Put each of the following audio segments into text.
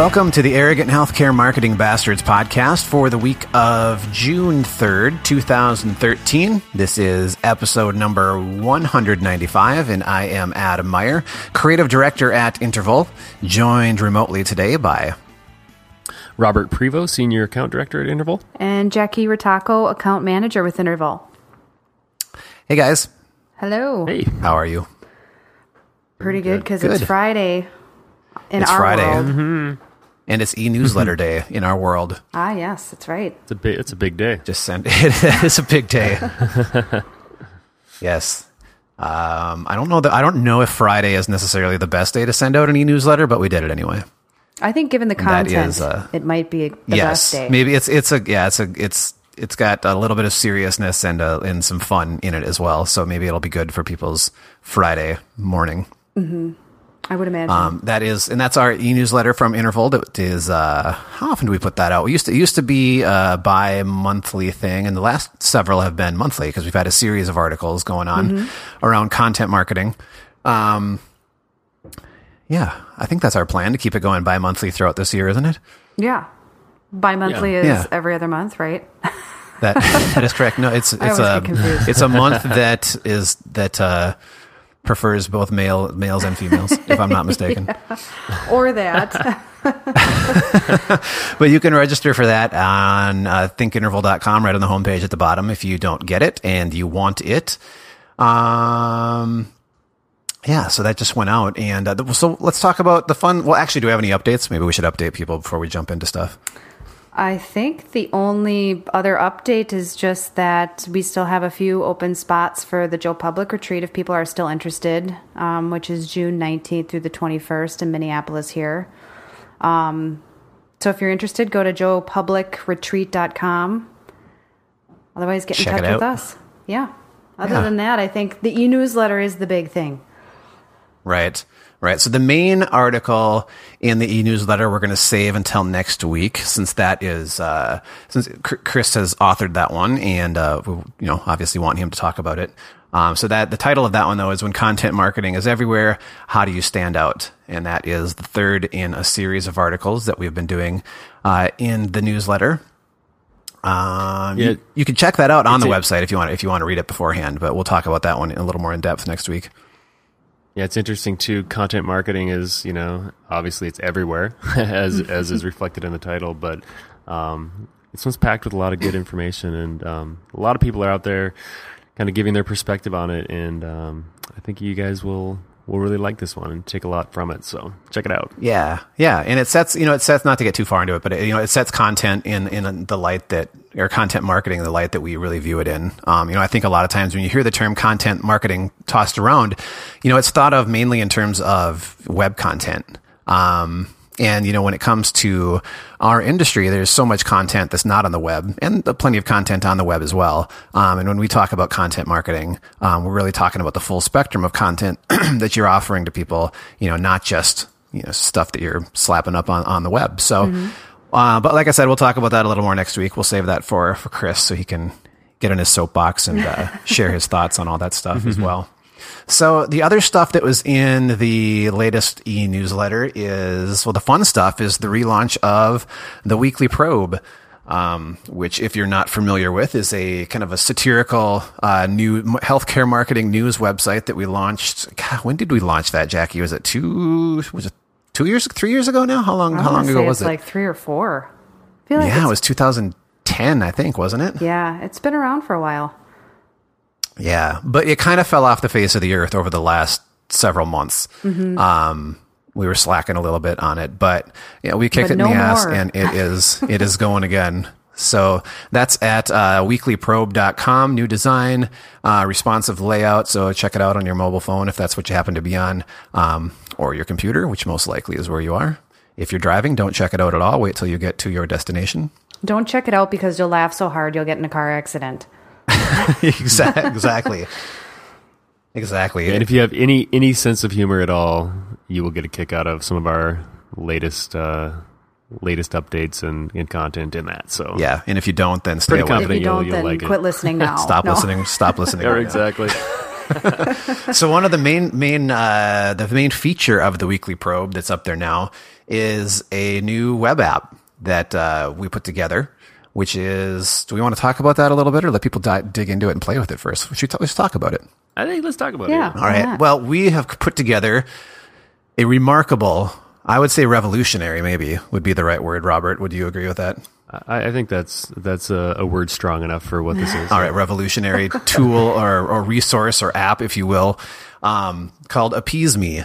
Welcome to the Arrogant Healthcare Marketing Bastards podcast for the week of June 3rd, 2013. This is episode number 195, and I am Adam Meyer, creative director at Interval, joined remotely today by Robert Prevo, Senior Account Director at Interval. And Jackie Ritaco, Account Manager with Interval. Hey guys, Hello. Hey, how are you? Pretty good because it's Friday in It's our Friday. world. Mm-hmm. And it's e-newsletter day in our world. Ah, yes, that's right. it's a big, it's a big day. Just send it. it is a big day. yes. Um, I don't know that I don't know if Friday is necessarily the best day to send out an e-newsletter, but we did it anyway. I think given the that content, is, uh, it might be the yes, best day. maybe it's it's a yeah it's a it's it's got a little bit of seriousness and uh, and some fun in it as well. So maybe it'll be good for people's Friday morning. I would imagine. Um, that is, and that's our e-newsletter from Interval. That is, uh, how often do we put that out? We used to, it used to be a bi-monthly thing, and the last several have been monthly because we've had a series of articles going on around content marketing. Um, yeah, I think that's our plan to keep it going bi-monthly throughout this year, isn't it? yeah. Bi monthly Yeah. is Yeah. every other month, right? That that is correct. No, it's it's a it's a month that is that uh, prefers both male males and females, if I'm not mistaken. or that. But you can register for that on uh, thinkinterval.com right on the homepage at the bottom if you don't get it and you want it. Um, yeah, so that just went out. And uh, so let's talk about the fun. Well, actually, do we have any updates? Maybe we should update people before we jump into stuff. I think the only other update is just that we still have a few open spots for the Joe Public retreat if people are still interested, um, which is June 19th through the 21st in Minneapolis here. Um, so if you're interested, go to joepublicretreat.com. Otherwise, get in Check touch with us. Yeah. Other Yeah. than that, I think the e newsletter is the big thing. Right. Right. So the main article in the e-newsletter we're going to save until next week, since that is uh, since Chris has authored that one, and uh, we, you know obviously want him to talk about it. Um, so that the title of that one though is "When Content Marketing is Everywhere, How Do You Stand Out?" And that is the third in a series of articles that we've been doing uh, in the newsletter. Um, Yeah. you, you can check that out on the a- website if you want if you want to read it beforehand. But we'll talk about that one in a little more in depth next week. Yeah, it's interesting too. Content marketing is, you know, obviously it's everywhere, as as is reflected in the title. But um, this one's packed with a lot of good information, and um, a lot of people are out there, kind of giving their perspective on it. And um, I think you guys will will really like this one and take a lot from it. So check it out. Yeah, yeah, and it sets you know it sets not to get too far into it, but it, you know it sets content in in the light that or content marketing the light that we really view it in. Um, you know, I think a lot of times when you hear the term content marketing tossed around, you know, it's thought of mainly in terms of web content. Um, and you know, when it comes to our industry, there's so much content that's not on the web, and plenty of content on the web as well. Um, and when we talk about content marketing, um, we're really talking about the full spectrum of content that you're offering to people. You know, not just you know stuff that you're slapping up on on the web. So, uh, but like I said, we'll talk about that a little more next week. We'll save that for for Chris so he can get in his soapbox and uh, share his thoughts on all that stuff as well. So the other stuff that was in the latest e-newsletter is, well, the fun stuff is the relaunch of the Weekly Probe, um, which, if you're not familiar with, is a kind of a satirical uh, new healthcare marketing news website that we launched. God, when did we launch that, Jackie? Was it two? Was it two years? Three years ago now? How long? How long ago was it? like three or four. Like yeah, it was 2010, I think, wasn't it? yeah, it's been around for a while. Yeah, but it kind of fell off the face of the earth over the last several months. Um, we were slacking a little bit on it, but yeah, we kicked But it in no the ass, and it is it is going again. So that's at uh, weeklyprobe.com. New design, uh, responsive layout. So check it out on your mobile phone if that's what you happen to be on, um, or your computer, which most likely is where you are. If you're driving, don't check it out at all. Wait till you get to your destination. Don't check it out because you'll laugh so hard you'll get in a car accident. exactly. Exactly. Exactly. And if you have any any sense of humor at all, you will get a kick out of some of our latest uh, latest updates and, and content in that. So Yeah, and if you don't, then stay Pretty away. confident. If you don't, you'll then like it. quit listening now. Stop No. listening. Stop listening. Yeah, exactly. So one of the main main uh, the main feature of the weekly probe that's up there now is a new web app that uh, we put together. Which is, do we want to talk about that a little bit, or let people di- dig into it and play with it first? We should t- let's talk about it. I think let's talk about Yeah. it. All right. Why not? Well, we have put together a remarkable, I would say revolutionary, maybe would be the right word. Robert, would you agree with that? I, I think that's that's a, a word strong enough for what this is. All right, revolutionary tool or, or resource or app, if you will, um, called Appease Me.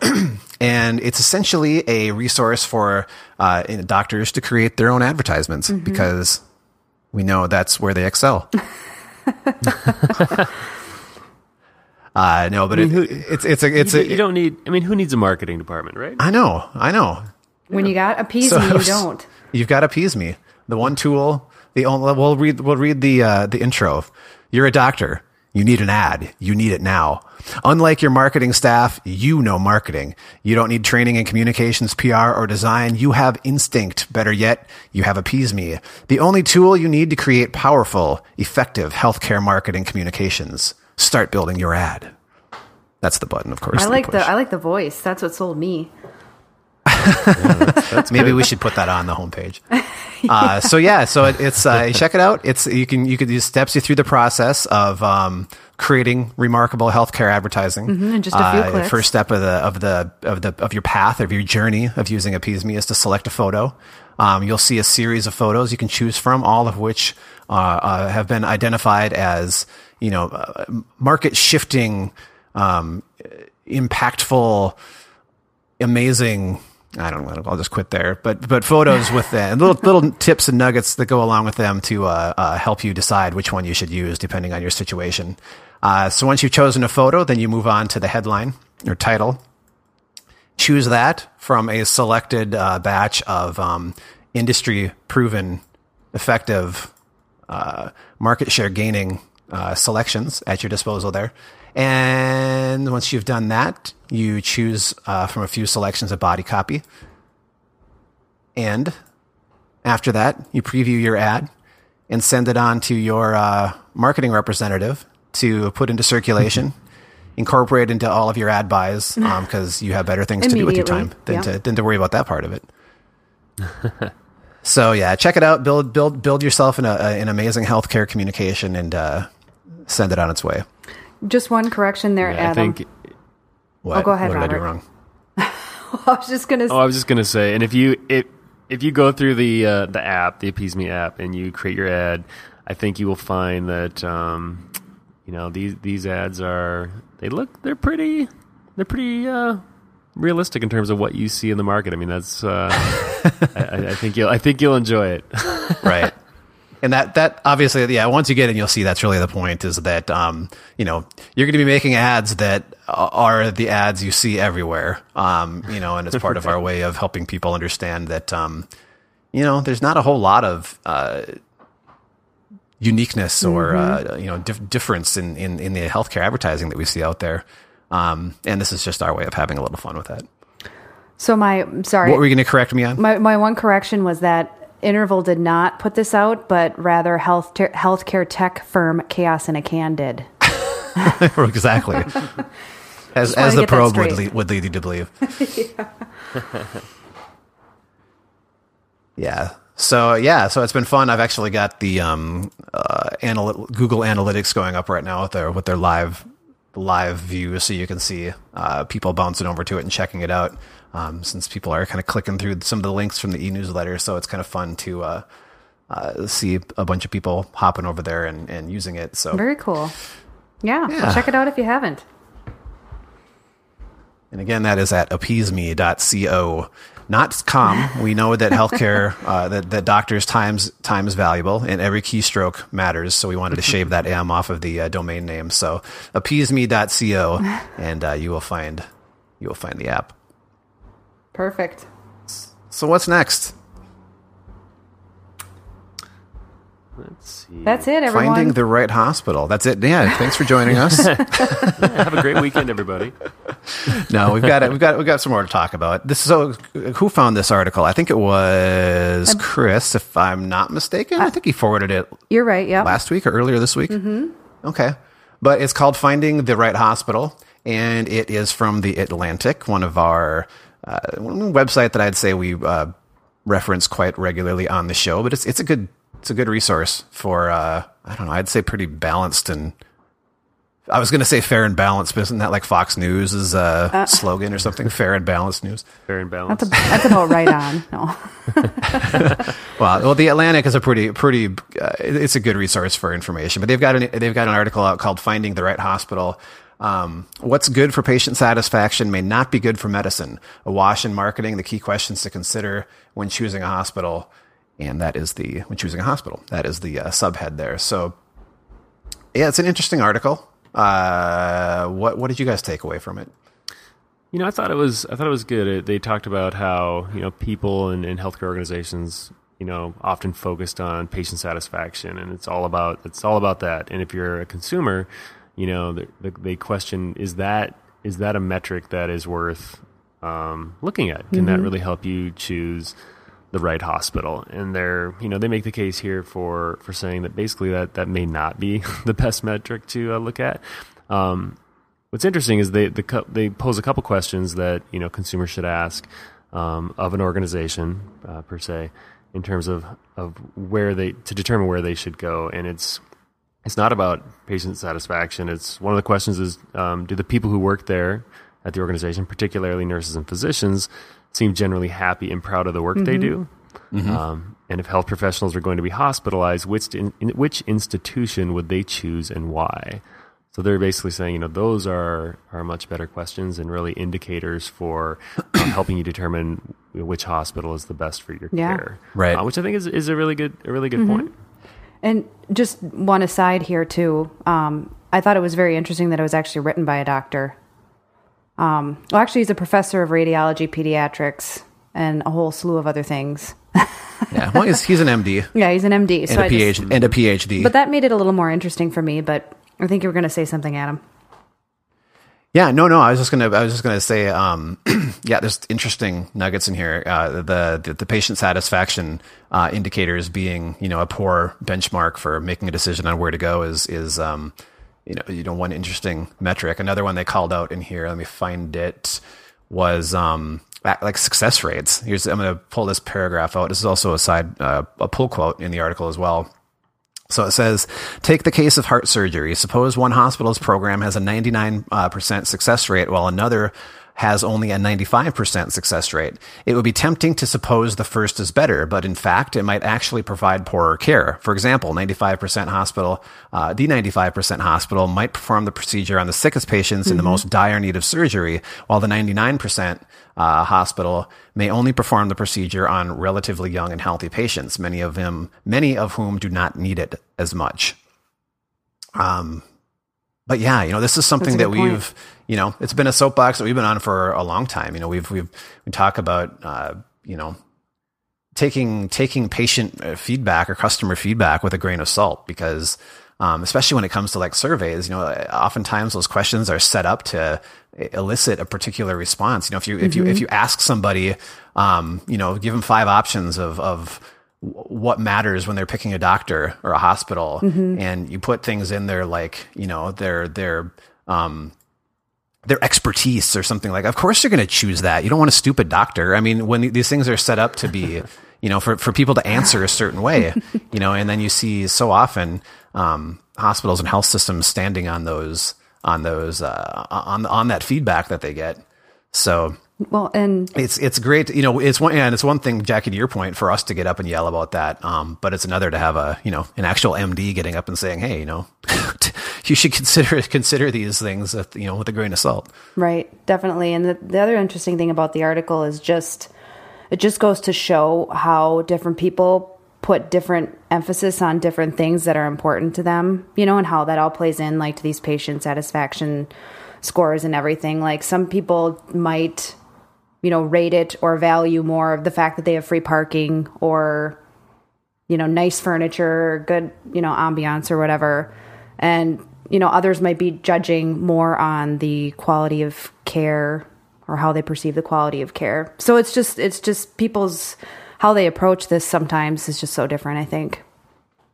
and it's essentially a resource for uh, doctors to create their own advertisements because we know that's where they excel. uh, no, but it, it's it's a it's you, a you don't need. I mean, who needs a marketing department, right? I know, I know. When you got appease So- me, you don't. You've got appease me. The one tool. The only. We'll read. We'll read the uh, the intro. You're a doctor. You need an ad. You need it now. Unlike your marketing staff, you know marketing. You don't need training in communications, PR, or design. You have instinct. Better yet, you have appease me. The only tool you need to create powerful, effective healthcare marketing communications. Start building your ad. That's the button, of course. I like the. I like the voice. That's what sold me. Maybe we should put that on the homepage. Uh, so yeah, so it, it's uh, check it out. It's you can you could use steps you through the process of um, creating remarkable healthcare advertising. Mm-hmm, in just a few Uh, clicks. First step of the of the of the of your path of your journey of using Appease Me is to select a photo. Um, you'll see a series of photos you can choose from, all of which uh, uh, have been identified as you know uh, market shifting, um, impactful amazing. I don't know. I'll just quit there. But but photos with and little little tips and nuggets that go along with them to uh, uh, help you decide which one you should use depending on your situation. Uh, so once you've chosen a photo, then you move on to the headline or title. Choose that from a selected uh, batch of um, industry proven effective uh, market share gaining uh, selections at your disposal there. And once you've done that, you choose uh, from a few selections of body copy. And after that, you preview your ad and send it on to your uh, marketing representative to put into circulation, incorporate into all of your ad buys because you have better things to do with your time than, yeah. to, than to worry about that part of it. So yeah, check it out. Build build build yourself an, a, an amazing healthcare communication and uh, send it on its way. Just one correction there, I Adam. think. What, Oh, go ahead, what did I do wrong? I was just gonna. Oh, I was just gonna say, and if you if if you go through the uh, the app, the Appease Me app, and you create your ad, I think you will find that um, you know these these ads are they look they're pretty they're pretty uh, realistic in terms of what you see in the market. I mean, that's uh, I, I- I think you'll I think you'll enjoy it. right and that that obviously yeah once you get in you'll see that's really the point is that um you know you're going to be making ads that are the ads you see everywhere um you know and it's part of our way of helping people understand that um you know there's not a whole lot of uh uniqueness or uh, you know dif- difference in, in in the healthcare advertising that we see out there. Um and this is just our way of having a little fun with that. So my sorry. what were you going to correct me on? My my one correction was that Interval did not put this out, but rather health healthcare tech firm Chaos in a Can did. exactly. As as the probe would lead, would lead you to believe. yeah. So yeah, so it's been fun. I've actually got the um, uh, anal- Google Analytics going up right now with their with their live live view, so you can see uh, people bouncing over to it and checking it out. Um, since people are kind of clicking through some of the links from the e-newsletter, so it's kind of fun to uh, uh, see a bunch of people hopping over there and, and using it. So Very cool. Yeah, Yeah. check it out if you haven't. And again, that is at appeaseme.co, not com. We know that healthcare, uh, that, that doctors' times time is valuable, and every keystroke matters. So we wanted to shave that M off of the uh, domain name. So appeaseme.co, and uh, you will find you will find the app. Perfect. So what's next? Let's see. That's it, everyone. Finding the right hospital. That's it. Yeah. Thanks for joining us. Have a great weekend, everybody. no, we've got it. We've got we've got some more to talk about. This is so. Who found this article? I think it was Chris, if I'm not mistaken. I think he forwarded it You're right. Yeah. last week or earlier this week. Mm-hmm. Okay, but it's called "Finding the Right Hospital," and it is from the Atlantic, one of our uh, one website that I'd say we uh, reference quite regularly on the show, but it's it's a good it's a good resource for uh, I don't know I'd say pretty balanced and I was going to say fair and balanced, but isn't that like Fox News' uh, uh, slogan or something? Fair and balanced news. Fair and balanced. That's, a, that's about right on. No. well, well, the Atlantic is a pretty, pretty. Uh, it's a good resource for information, but they've got an they've got an article out called "Finding the Right Hospital." Um, what's good for patient satisfaction may not be good for medicine. A wash in marketing, the key questions to consider when choosing a hospital, and that is the when choosing a hospital. That is the uh, subhead there. So, yeah, it's an interesting article. Uh, what what did you guys take away from it? You know, I thought it was I thought it was good. It, they talked about how you know people and, and healthcare organizations you know often focused on patient satisfaction, and it's all about it's all about that. And if you're a consumer, you know, the, the, they question is that is that a metric that is worth um, looking at? Can mm-hmm. that really help you choose? the right hospital and they're you know they make the case here for for saying that basically that that may not be the best metric to uh, look at um, what's interesting is they the, they pose a couple questions that you know consumers should ask um, of an organization uh, per se in terms of of where they to determine where they should go and it's it's not about patient satisfaction it's one of the questions is um, do the people who work there at the organization particularly nurses and physicians seem generally happy and proud of the work mm-hmm. they do. Mm-hmm. Um, and if health professionals are going to be hospitalized, which in, in, which institution would they choose and why? So they're basically saying, you know, those are are much better questions and really indicators for uh, helping you determine which hospital is the best for your yeah. care. Right. Uh, which I think is is a really good a really good mm-hmm. point. And just one aside here too, um, I thought it was very interesting that it was actually written by a doctor um, well, actually, he's a professor of radiology, pediatrics, and a whole slew of other things. yeah, well, he's, he's an MD. Yeah, he's an MD. And, so a PhD, just, and a PhD. But that made it a little more interesting for me. But I think you were going to say something, Adam. Yeah, no, no. I was just gonna, I was just gonna say, um, yeah, there's interesting nuggets in here. Uh, the, the, the patient satisfaction uh, indicators being, you know, a poor benchmark for making a decision on where to go is is um, you know, you know, one interesting metric. Another one they called out in here. Let me find it. Was um, like success rates. Here's I'm to pull this paragraph out. This is also a side uh, a pull quote in the article as well. So it says, take the case of heart surgery. Suppose one hospital's program has a 99% uh, success rate, while another has only a 95% success rate. It would be tempting to suppose the first is better, but in fact, it might actually provide poorer care. For example, 95% hospital, uh, the 95% hospital might perform the procedure on the sickest patients mm-hmm. in the mm-hmm. most dire need of surgery, while the 99% uh, hospital may only perform the procedure on relatively young and healthy patients, many of them, many of whom do not need it as much. Um, but yeah, you know, this is something that we've, you know, it's been a soapbox that we've been on for a long time. You know, we've we've we talk about, uh, you know, taking taking patient uh, feedback or customer feedback with a grain of salt because, um, especially when it comes to like surveys, you know, oftentimes those questions are set up to elicit a particular response. You know, if you if you if mm-hmm. you ask somebody, um, you know, give them five options of of what matters when they're picking a doctor or a hospital. Mm-hmm. and you put things in there like you know their their um their expertise or something like of course you're going to choose that. You don't want a stupid doctor. I mean when these things are set up to be you know for, for people to answer a certain way you know and then you see so often um, hospitals and health systems standing on those on those uh, on on that feedback that they get. So well, and it's it's great. You know, it's one and it's one thing, Jackie, to your point, for us to get up and yell about that. Um, but it's another to have a you know an actual MD getting up and saying, "Hey, you know, you should consider consider these things, with, you know, with a grain of salt." Right, definitely. And the, the other interesting thing about the article is just it just goes to show how different people put different emphasis on different things that are important to them. You know, and how that all plays in like to these patient satisfaction scores and everything. Like some people might you know, rate it or value more of the fact that they have free parking or, you know, nice furniture, good, you know, ambiance or whatever. And, you know, others might be judging more on the quality of care or how they perceive the quality of care. So it's just, it's just people's, how they approach this sometimes is just so different, I think.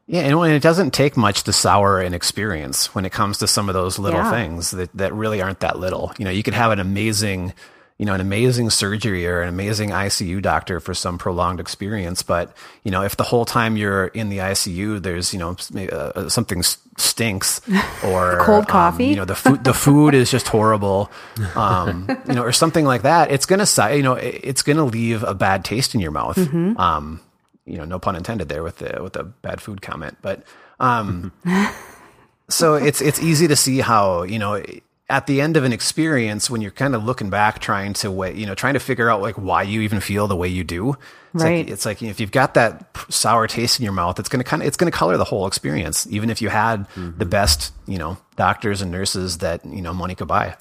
Yeah, and it doesn't take much to sour an experience when it comes to some of those little yeah. things that, that really aren't that little. You know, you could have an amazing you know, an amazing surgery or an amazing ICU doctor for some prolonged experience. But, you know, if the whole time you're in the ICU, there's, you know, uh, something stinks or cold coffee, um, you know, the food, the food is just horrible, um, you know, or something like that, it's going to, you know, it's going to leave a bad taste in your mouth. Mm-hmm. Um, you know, no pun intended there with the, with the bad food comment, but, um, so it's, it's easy to see how, you know, at the end of an experience when you're kind of looking back trying to wait you know trying to figure out like why you even feel the way you do it's right like, it's like if you've got that sour taste in your mouth it's going to kind of it's going to color the whole experience even if you had mm-hmm. the best you know doctors and nurses that you know money could buy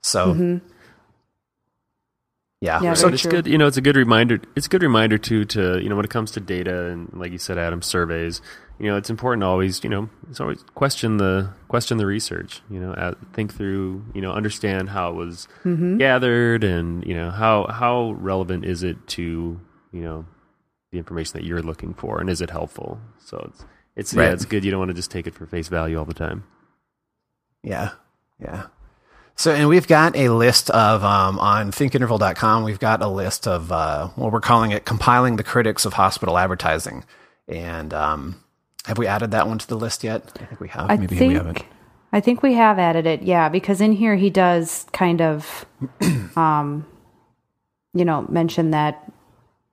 so mm-hmm. Yeah, yeah so it's true. good you know it's a good reminder it's a good reminder too to you know when it comes to data and like you said adam surveys you know, it's important to always, you know, it's always question the question the research. You know, think through, you know, understand how it was mm-hmm. gathered, and you know how how relevant is it to you know the information that you're looking for, and is it helpful? So it's it's right. yeah, it's good. You don't want to just take it for face value all the time. Yeah, yeah. So, and we've got a list of, um, on thinkinterval.com, we've got a list of, uh, what we're calling it compiling the critics of hospital advertising. And, um, have we added that one to the list yet? I think we have. I Maybe think, we haven't. I think we have added it. Yeah, because in here he does kind of, um, you know, mention that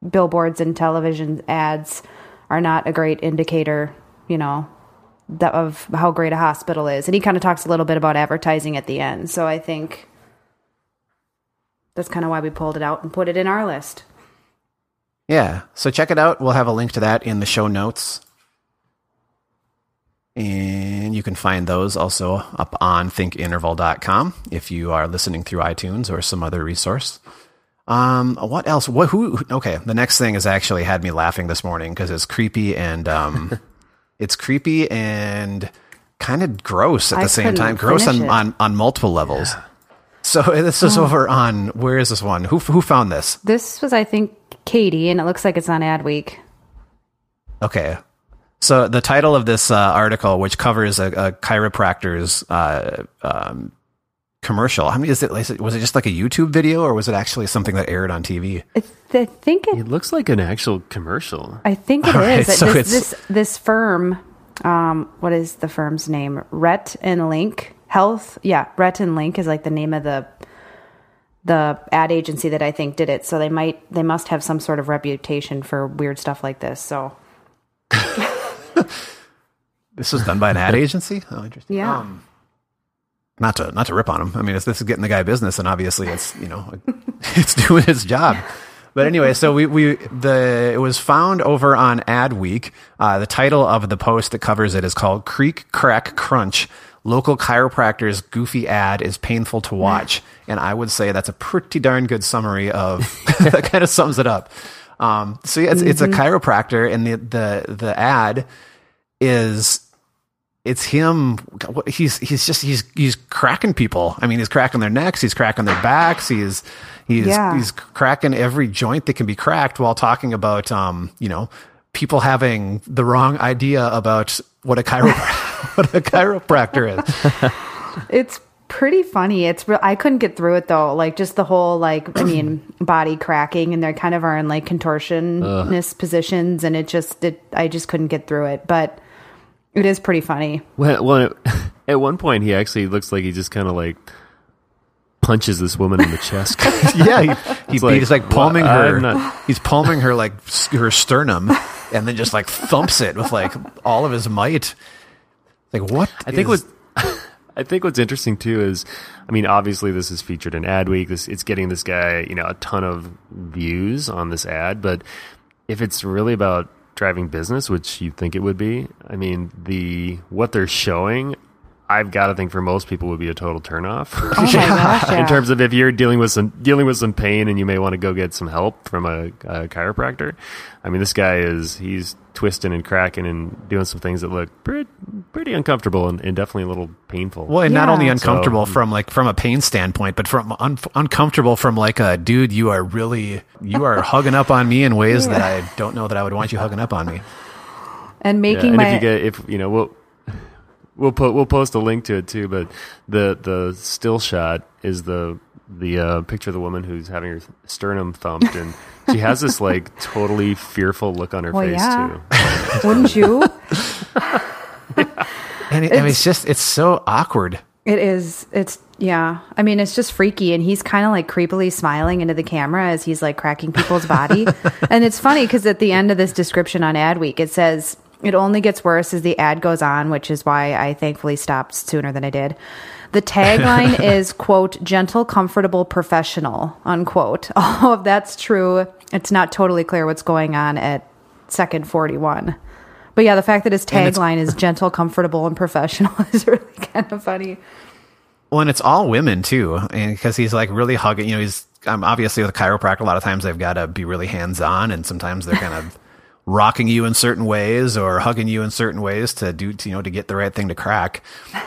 billboards and television ads are not a great indicator. You know, of how great a hospital is, and he kind of talks a little bit about advertising at the end. So I think that's kind of why we pulled it out and put it in our list. Yeah. So check it out. We'll have a link to that in the show notes. And you can find those also up on thinkinterval.com if you are listening through iTunes or some other resource. Um, what else? What, who, okay. The next thing has actually had me laughing this morning because it's creepy and, um, it's creepy and kind of gross at the I same time. Gross on, on, on multiple levels. Yeah. So this is oh. over on, where is this one? Who, who found this? This was, I think, Katie, and it looks like it's on Adweek. Okay. So the title of this uh, article, which covers a, a chiropractor's uh, um, commercial, how many is it? Was it just like a YouTube video, or was it actually something that aired on TV? I think it, it looks like an actual commercial. I think it right, is. So this, this, this firm, um, what is the firm's name? Rhett and Link Health. Yeah, Rhett and Link is like the name of the the ad agency that I think did it. So they might they must have some sort of reputation for weird stuff like this. So. this was done by an ad agency. Oh, interesting. Yeah. Um, not to not to rip on him. I mean, if this is getting the guy business, and obviously, it's you know, it's doing its job. But anyway, so we, we the it was found over on Adweek. Uh, the title of the post that covers it is called "Creak Crack Crunch." Local chiropractor's goofy ad is painful to watch, and I would say that's a pretty darn good summary of that. Kind of sums it up. Um, so yeah, it's, mm-hmm. it's a mm-hmm. chiropractor, and the the the ad is it's him. He's he's just he's he's cracking people. I mean, he's cracking their necks, he's cracking their backs, he's he's yeah. he's cracking every joint that can be cracked while talking about um you know people having the wrong idea about what a chiropractor what a chiropractor is. it's pretty funny. It's real. I couldn't get through it though. Like just the whole like I mean body cracking and they kind of are in like contortionist positions and it just it I just couldn't get through it. But it is pretty funny. Well, well at one point he actually looks like he just kind of like punches this woman in the chest. yeah, he, he like, he's like palming well, her. Not... He's palming her like her sternum, and then just like thumps it with like all of his might. Like what? I think was I think what's interesting too is, I mean, obviously this is featured in Adweek. This it's getting this guy, you know, a ton of views on this ad. But if it's really about driving business, which you think it would be, I mean, the what they're showing I've got to think for most people would be a total turnoff. Oh my gosh, yeah. In terms of if you're dealing with some dealing with some pain and you may want to go get some help from a, a, chiropractor. I mean, this guy is he's twisting and cracking and doing some things that look pretty, pretty uncomfortable and, and definitely a little painful. Well, and yeah. not only uncomfortable so, from like from a pain standpoint, but from un- uncomfortable from like a dude, you are really you are hugging up on me in ways yeah. that I don't know that I would want you hugging up on me. And making and my if you get if you know well we'll put we'll post a link to it too. But the the still shot is the the uh, picture of the woman who's having her sternum thumped, and she has this like totally fearful look on her Well, face yeah. too. Wouldn't you? And it, I mean, it's just it's so awkward. It is. It's yeah. I mean, it's just freaky, and he's kind of like creepily smiling into the camera as he's like cracking people's body. and it's funny because at the end of this description on Adweek, it says it only gets worse as the ad goes on, which is why I thankfully stopped sooner than I did. The tagline is quote gentle, comfortable, professional unquote. Although if that's true, it's not totally clear what's going on at second forty one. But yeah, the fact that his tagline is gentle, comfortable, and professional is really kind of funny. Well, and it's all women too, and because he's like really hugging. You know, he's um, obviously with a chiropractor. A lot of times they've got to be really hands on, and sometimes they're kind of rocking you in certain ways or hugging you in certain ways to do, to, you know, to get the right thing to crack.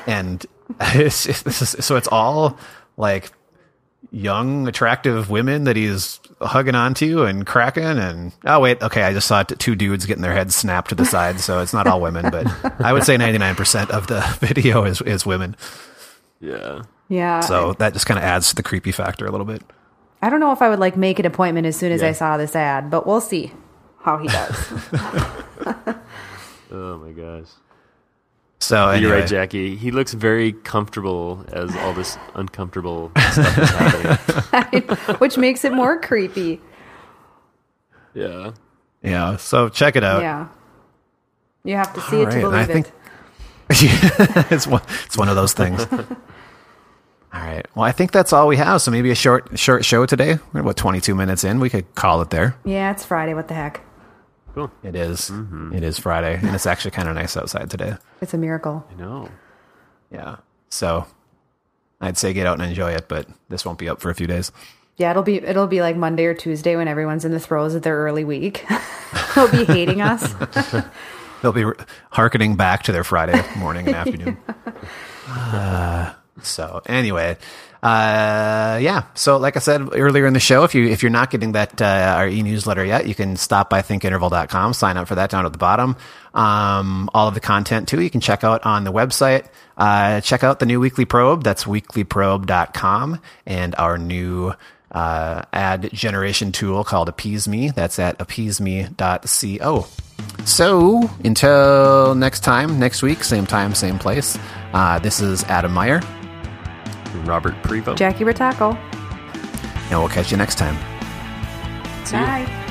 And it's, it's this is, so it's all like young, attractive women that he's hugging onto and cracking. And oh wait, okay, I just saw t- two dudes getting their heads snapped to the side, so it's not all women, but I would say ninety nine percent of the video is is women. Yeah. Yeah. So that just kind of adds to the creepy factor a little bit. I don't know if I would like make an appointment as soon as Yeah. I saw this ad, but we'll see how he does. Oh my gosh. So You're right, Jackie. He looks very comfortable as all this uncomfortable stuff is happening. Which makes it more creepy. Yeah. yeah. So check it out. Yeah. You have to see All it to right, I believe think- it. it's one. It's one of those things. all right. Well, I think that's all we have. So maybe a short short show today. We're about twenty two minutes in. We could call it there. Yeah, it's Friday. What the heck? Cool. It is. Mm-hmm. It is Friday, and it's actually kind of nice outside today. It's a miracle. I know. Yeah. So I'd say get out and enjoy it, but this won't be up for a few days. Yeah, it'll be it'll be like Monday or Tuesday when everyone's in the throes of their early week. They'll be hating us. They'll be harkening back to their Friday morning and afternoon. Uh, so anyway, uh, yeah. So like I said earlier in the show, if you if you're not getting that uh, our e newsletter yet, you can stop by thinkinterval.com, sign up for that down at the bottom. Um, all of the content too, you can check out on the website. Uh, check out the new weekly probe. That's weeklyprobe.com and our new uh, ad generation tool called Appease Me. That's at appeaseme.co. So until next time, next week, same time, same place. Uh, this is Adam Meyer, Robert Prevo. Jackie Ritako. and we'll catch you next time. Bye.